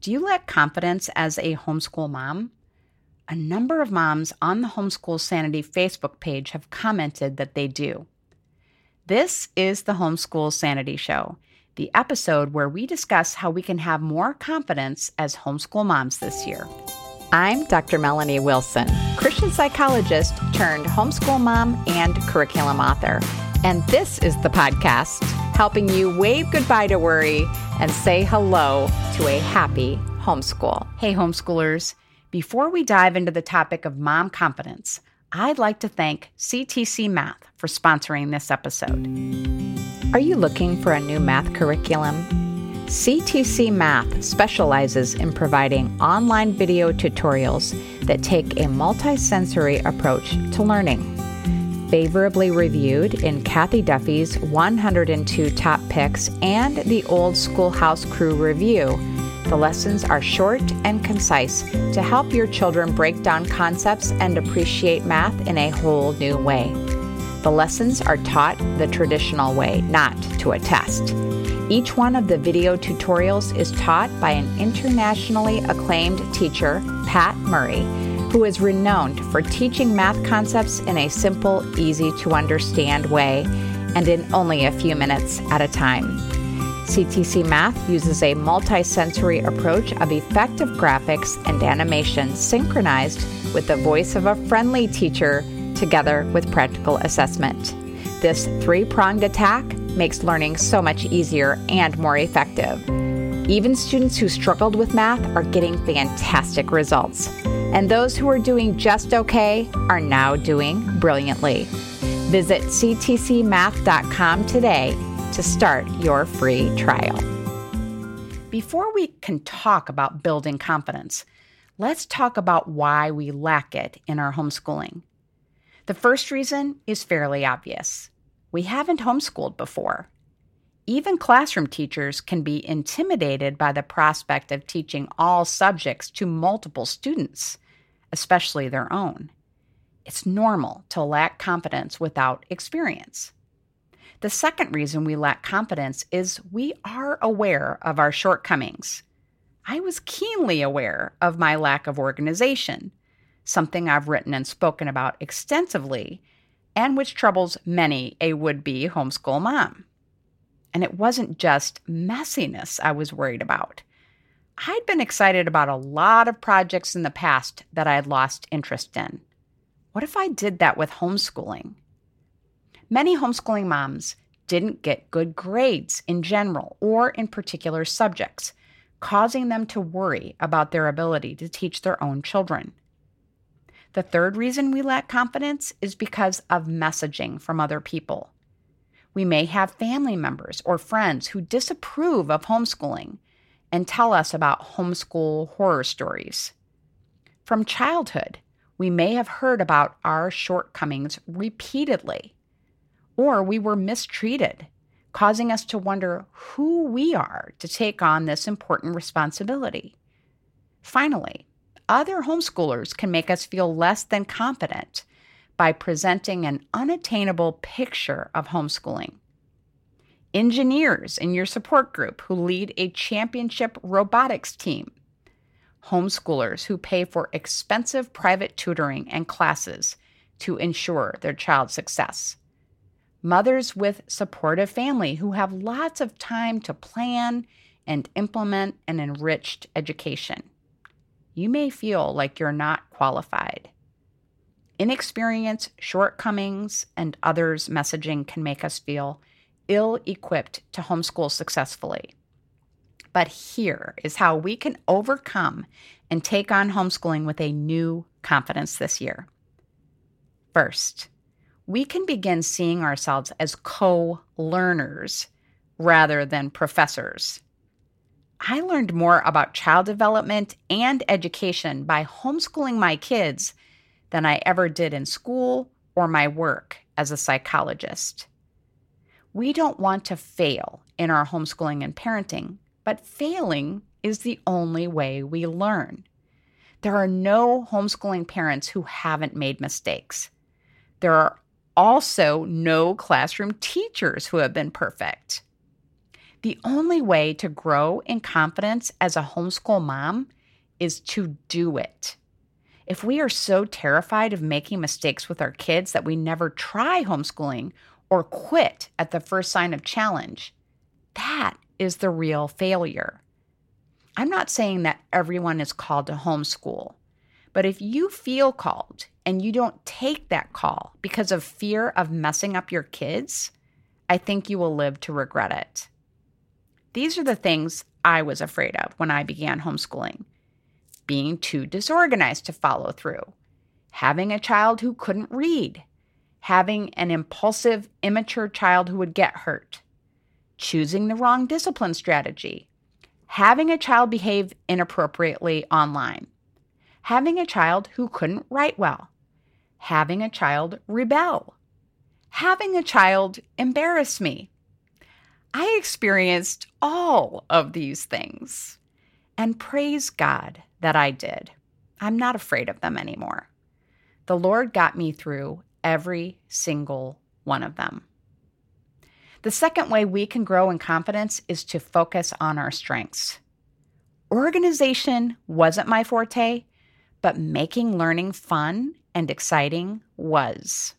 Do you lack confidence as a homeschool mom? A number of moms on the Homeschool Sanity Facebook page have commented that they do. This is the Homeschool Sanity Show, the episode where we discuss how we can have more confidence as homeschool moms this year. I'm Dr. Melanie Wilson, Christian psychologist turned homeschool mom and curriculum author. And this is the podcast helping you wave goodbye to worry and say hello to a happy homeschool. Hey, homeschoolers. Before we dive into the topic of mom confidence, I'd like to thank CTC Math for sponsoring this episode. Are you looking for a new math curriculum? CTC Math specializes in providing online video tutorials that take a multisensory approach to learning. Favorably reviewed in Cathy Duffy's 102 Top Picks and the Old Schoolhouse Crew Review, the lessons are short and concise to help your children break down concepts and appreciate math in a whole new way. The lessons are taught the traditional way, not to a test. Each one of the video tutorials is taught by an internationally acclaimed teacher, Pat Murray, who is renowned for teaching math concepts in a simple, easy to understand way and in only a few minutes at a time. CTC Math uses a multisensory approach of effective graphics and animation synchronized with the voice of a friendly teacher together with practical assessment. This three pronged attack makes learning so much easier and more effective. Even students who struggled with math are getting fantastic results. And those who are doing just okay are now doing brilliantly. Visit ctcmath.com today to start your free trial. Before we can talk about building confidence, let's talk about why we lack it in our homeschooling. The first reason is fairly obvious we haven't homeschooled before. Even classroom teachers can be intimidated by the prospect of teaching all subjects to multiple students, especially their own. It's normal to lack confidence without experience. The second reason we lack confidence is we are aware of our shortcomings. I was keenly aware of my lack of organization, something I've written and spoken about extensively and which troubles many a would be homeschool mom. And it wasn't just messiness I was worried about. I'd been excited about a lot of projects in the past that I had lost interest in. What if I did that with homeschooling? Many homeschooling moms didn't get good grades in general or in particular subjects, causing them to worry about their ability to teach their own children. The third reason we lack confidence is because of messaging from other people. We may have family members or friends who disapprove of homeschooling and tell us about homeschool horror stories. From childhood, we may have heard about our shortcomings repeatedly, or we were mistreated, causing us to wonder who we are to take on this important responsibility. Finally, other homeschoolers can make us feel less than confident by presenting an unattainable picture of homeschooling. Engineers in your support group who lead a championship robotics team. Homeschoolers who pay for expensive private tutoring and classes to ensure their child's success. Mothers with supportive family who have lots of time to plan and implement an enriched education you may feel like you're not qualified. Inexperience, shortcomings, and others' messaging can make us feel ill equipped to homeschool successfully. But here is how we can overcome and take on homeschooling with a new confidence this year. First, we can begin seeing ourselves as co learners rather than professors. I learned more about child development and education by homeschooling my kids than I ever did in school or my work as a psychologist. We don't want to fail in our homeschooling and parenting, but failing is the only way we learn. There are no homeschooling parents who haven't made mistakes. There are also no classroom teachers who have been perfect. The only way to grow in confidence as a homeschool mom is to do it. If we are so terrified of making mistakes with our kids that we never try homeschooling or quit at the first sign of challenge, that is the real failure. I'm not saying that everyone is called to homeschool, but if you feel called and you don't take that call because of fear of messing up your kids, I think you will live to regret it. These are the things I was afraid of when I began homeschooling being too disorganized to follow through, having a child who couldn't read, having an impulsive, immature child who would get hurt, choosing the wrong discipline strategy, having a child behave inappropriately online, having a child who couldn't write well, having a child rebel, having a child embarrass me. I experienced all of these things. And praise God that I did. I'm not afraid of them anymore. The Lord got me through every single one of them. The second way we can grow in confidence is to focus on our strengths. Organization wasn't my forte, but making learning fun and exciting was.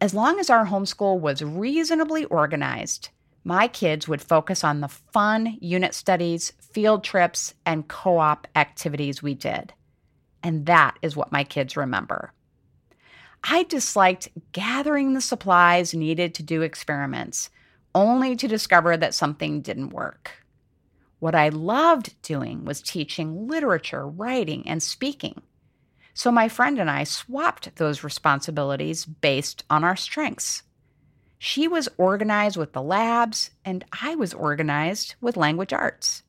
As long as our homeschool was reasonably organized, my kids would focus on the fun unit studies, field trips, and co op activities we did. And that is what my kids remember. I disliked gathering the supplies needed to do experiments, only to discover that something didn't work. What I loved doing was teaching literature, writing, and speaking. So my friend and I swapped those responsibilities based on our strengths. She was organized with the labs, and I was organized with language arts.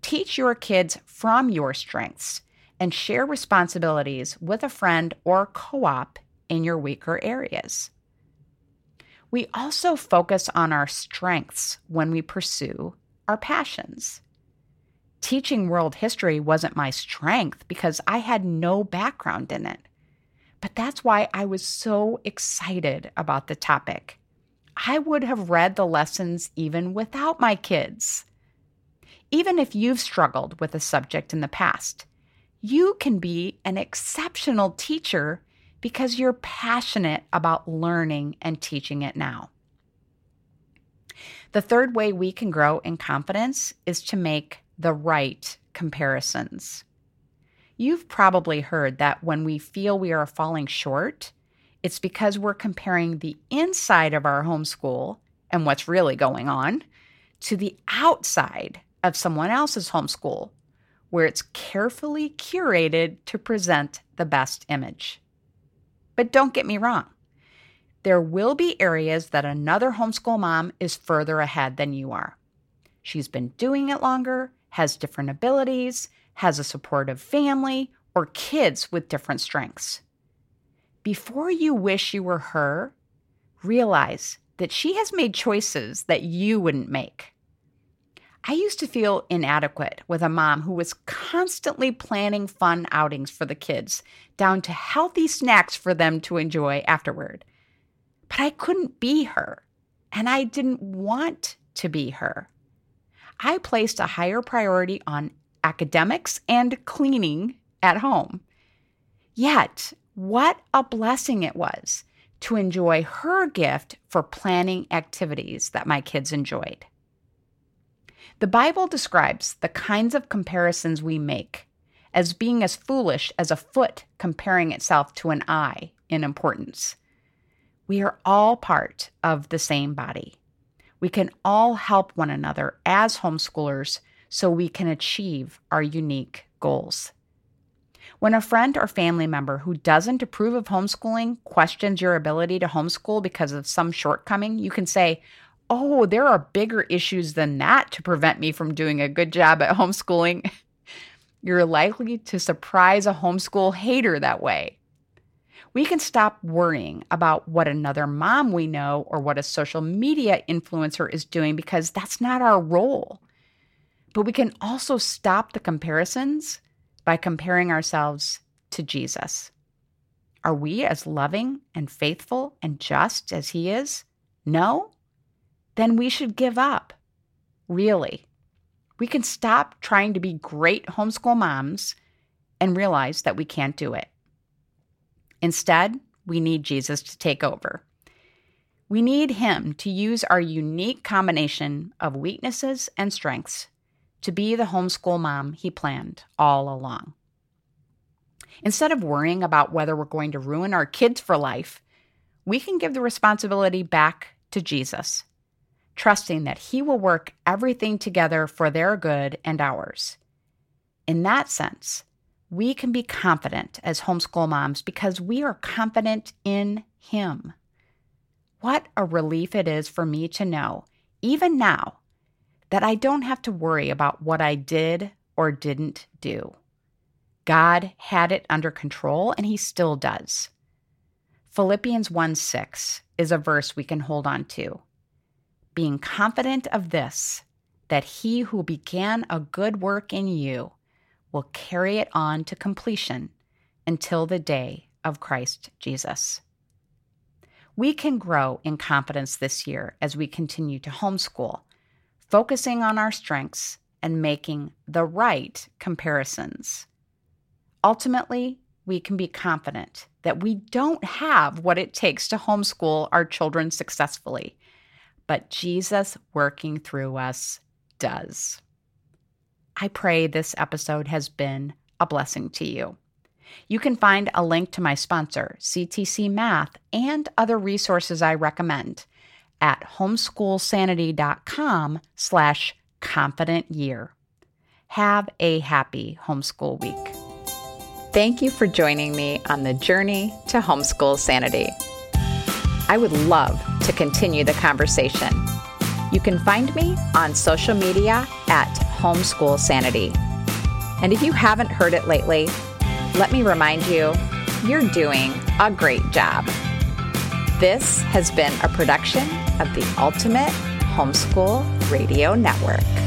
Teach your kids from your strengths and share responsibilities with a friend or co op in your weaker areas. We also focus on our strengths when we pursue our passions. Teaching world history wasn't my strength because I had no background in it. But that's why I was so excited about the topic. I would have read the lessons even without my kids. Even if you've struggled with a subject in the past, you can be an exceptional teacher because you're passionate about learning and teaching it now. The third way we can grow in confidence is to make the right comparisons. You've probably heard that when we feel we are falling short, it's because we're comparing the inside of our homeschool and what's really going on to the outside of someone else's homeschool, where it's carefully curated to present the best image. But don't get me wrong, there will be areas that another homeschool mom is further ahead than you are. She's been doing it longer, has different abilities, has a supportive family, or kids with different strengths before you wish you were her, realize that she has made choices that you wouldn't make. I used to feel inadequate with a mom who was constantly planning fun outings for the kids, down to healthy snacks for them to enjoy afterward. But I couldn't be her, and I didn't want to be her. I placed a higher priority on academics and cleaning at home. Yet, what a blessing it was to enjoy her gift for planning activities that my kids enjoyed. The Bible describes the kinds of comparisons we make as being as foolish as a foot comparing itself to an eye in importance. We are all part of the same body. We can all help one another as homeschoolers so we can achieve our unique goals. When a friend or family member who doesn't approve of homeschooling questions your ability to homeschool because of some shortcoming, you can say, Oh, there are bigger issues than that to prevent me from doing a good job at homeschooling. You're likely to surprise a homeschool hater that way. We can stop worrying about what another mom we know or what a social media influencer is doing because that's not our role. But we can also stop the comparisons by comparing ourselves to Jesus. Are we as loving and faithful and just as He is? No? Then we should give up. Really. We can stop trying to be great homeschool moms and realize that we can't do it. Instead, we need Jesus to take over. We need Him to use our unique combination of weaknesses and strengths to be the homeschool mom He planned all along. Instead of worrying about whether we're going to ruin our kids for life, we can give the responsibility back to Jesus, trusting that He will work everything together for their good and ours. In that sense, we can be confident as homeschool moms because we are confident in Him. What a relief it is for me to know, even now, that I don't have to worry about what I did or didn't do. God had it under control and He still does. Philippians 1 6 is a verse we can hold on to. Being confident of this, that He who began a good work in you will carry it on to completion until the day of Christ Jesus. We can grow in confidence this year as we continue to homeschool, focusing on our strengths and making the right comparisons. Ultimately, we can be confident that we don't have what it takes to homeschool our children successfully, but Jesus working through us does. I pray this episode has been a blessing to you. You can find a link to my sponsor, CTC Math, and other resources I recommend at homeschoolsanity.com slash confident year. Have a happy homeschool week. Thank you for joining me on the journey to homeschool sanity. I would love to continue the conversation. You can find me on social media at Homeschool Sanity. And if you haven't heard it lately, let me remind you, you're doing a great job. This has been a production of the Ultimate Homeschool Radio Network.